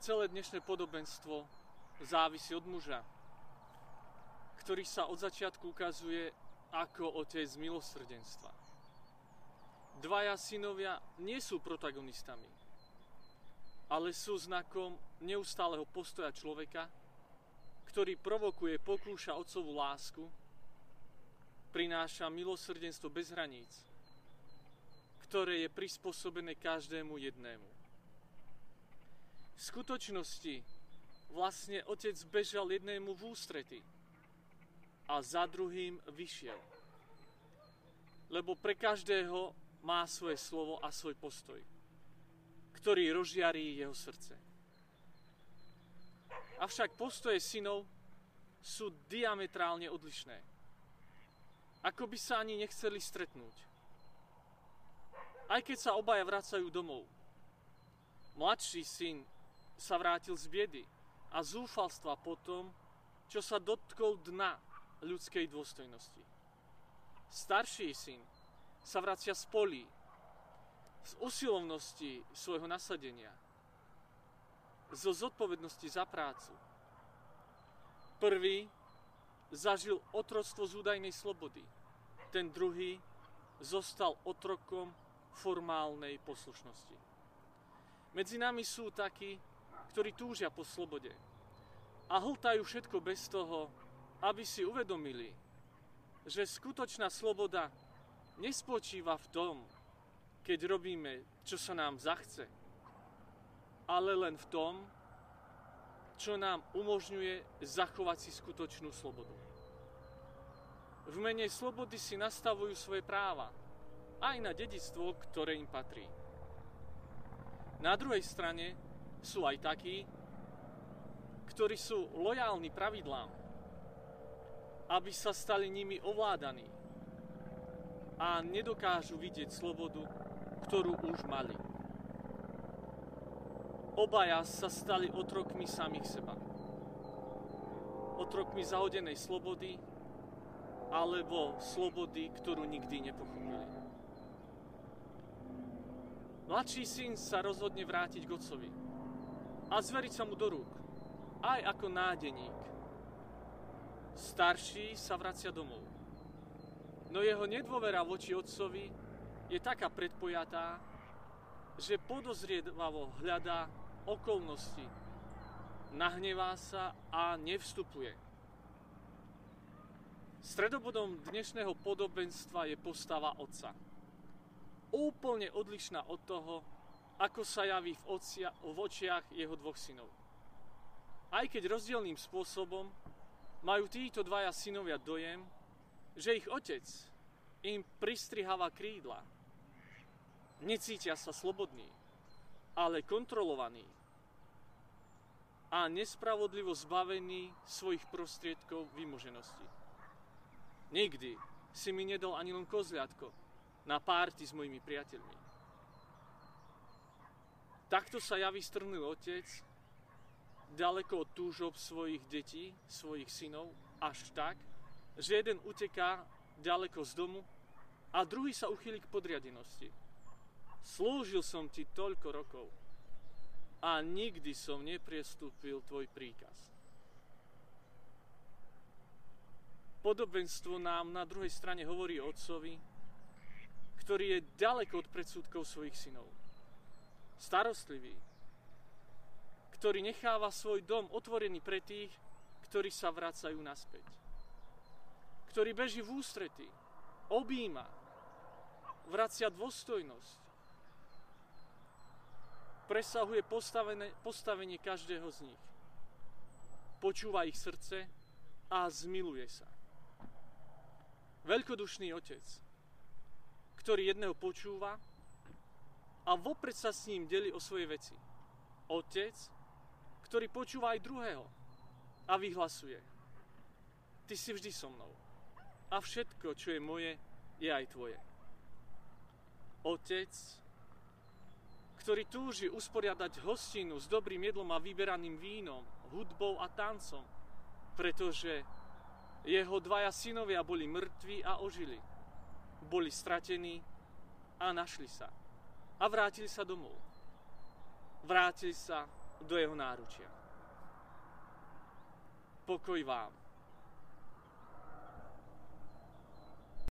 celé dnešné podobenstvo závisí od muža, ktorý sa od začiatku ukazuje ako otec milosrdenstva. Dvaja synovia nie sú protagonistami, ale sú znakom neustáleho postoja človeka, ktorý provokuje, pokúša otcovú lásku, prináša milosrdenstvo bez hraníc, ktoré je prispôsobené každému jednému. V skutočnosti vlastne otec bežal jednému v ústrety a za druhým vyšiel. Lebo pre každého má svoje slovo a svoj postoj, ktorý rozžiarí jeho srdce. Avšak postoje synov sú diametrálne odlišné. Ako by sa ani nechceli stretnúť. Aj keď sa obaja vracajú domov. Mladší syn sa vrátil z biedy a zúfalstva po tom, čo sa dotkol dna ľudskej dôstojnosti. Starší syn sa vracia z polí, z usilovnosti svojho nasadenia, zo zodpovednosti za prácu. Prvý zažil otroctvo z údajnej slobody, ten druhý zostal otrokom formálnej poslušnosti. Medzi nami sú takí, ktorí túžia po slobode a hltajú všetko bez toho, aby si uvedomili, že skutočná sloboda nespočíva v tom, keď robíme, čo sa nám zachce, ale len v tom, čo nám umožňuje zachovať si skutočnú slobodu. V mene slobody si nastavujú svoje práva, aj na dedictvo, ktoré im patrí. Na druhej strane sú aj takí, ktorí sú lojálni pravidlám, aby sa stali nimi ovládaní a nedokážu vidieť slobodu, ktorú už mali. Obaja sa stali otrokmi samých seba. Otrokmi zahodenej slobody alebo slobody, ktorú nikdy nepochopili. Mladší syn sa rozhodne vrátiť k otcovi a zveriť sa mu do rúk, aj ako nádeník. Starší sa vracia domov. No jeho nedôvera voči otcovi je taká predpojatá, že podozrievavo hľadá okolnosti, nahnevá sa a nevstupuje. Stredobodom dnešného podobenstva je postava otca. Úplne odlišná od toho, ako sa javí v, ocia, v očiach jeho dvoch synov. Aj keď rozdielným spôsobom majú títo dvaja synovia dojem, že ich otec im pristriháva krídla. Necítia sa slobodní, ale kontrolovaní a nespravodlivo zbavení svojich prostriedkov vymoženosti. Nikdy si mi nedal ani len kozliatko na párty s mojimi priateľmi. Takto sa javí strnul otec, ďaleko od túžob svojich detí, svojich synov, až tak, že jeden uteká ďaleko z domu a druhý sa uchýli k podriadenosti. Slúžil som ti toľko rokov a nikdy som nepriestúpil tvoj príkaz. Podobenstvo nám na druhej strane hovorí o otcovi, ktorý je ďaleko od predsudkov svojich synov starostlivý, ktorý necháva svoj dom otvorený pre tých, ktorí sa vracajú naspäť. Ktorý beží v ústrety, objíma, vracia dôstojnosť, presahuje postavenie, každého z nich. Počúva ich srdce a zmiluje sa. Veľkodušný otec, ktorý jedného počúva a vopred sa s ním deli o svoje veci. Otec, ktorý počúva aj druhého a vyhlasuje. Ty si vždy so mnou. A všetko, čo je moje, je aj tvoje. Otec, ktorý túži usporiadať hostinu s dobrým jedlom a vyberaným vínom, hudbou a tancom, pretože jeho dvaja synovia boli mŕtvi a ožili. Boli stratení a našli sa a vrátili sa domov. Vrátili sa do jeho náručia. Pokoj vám.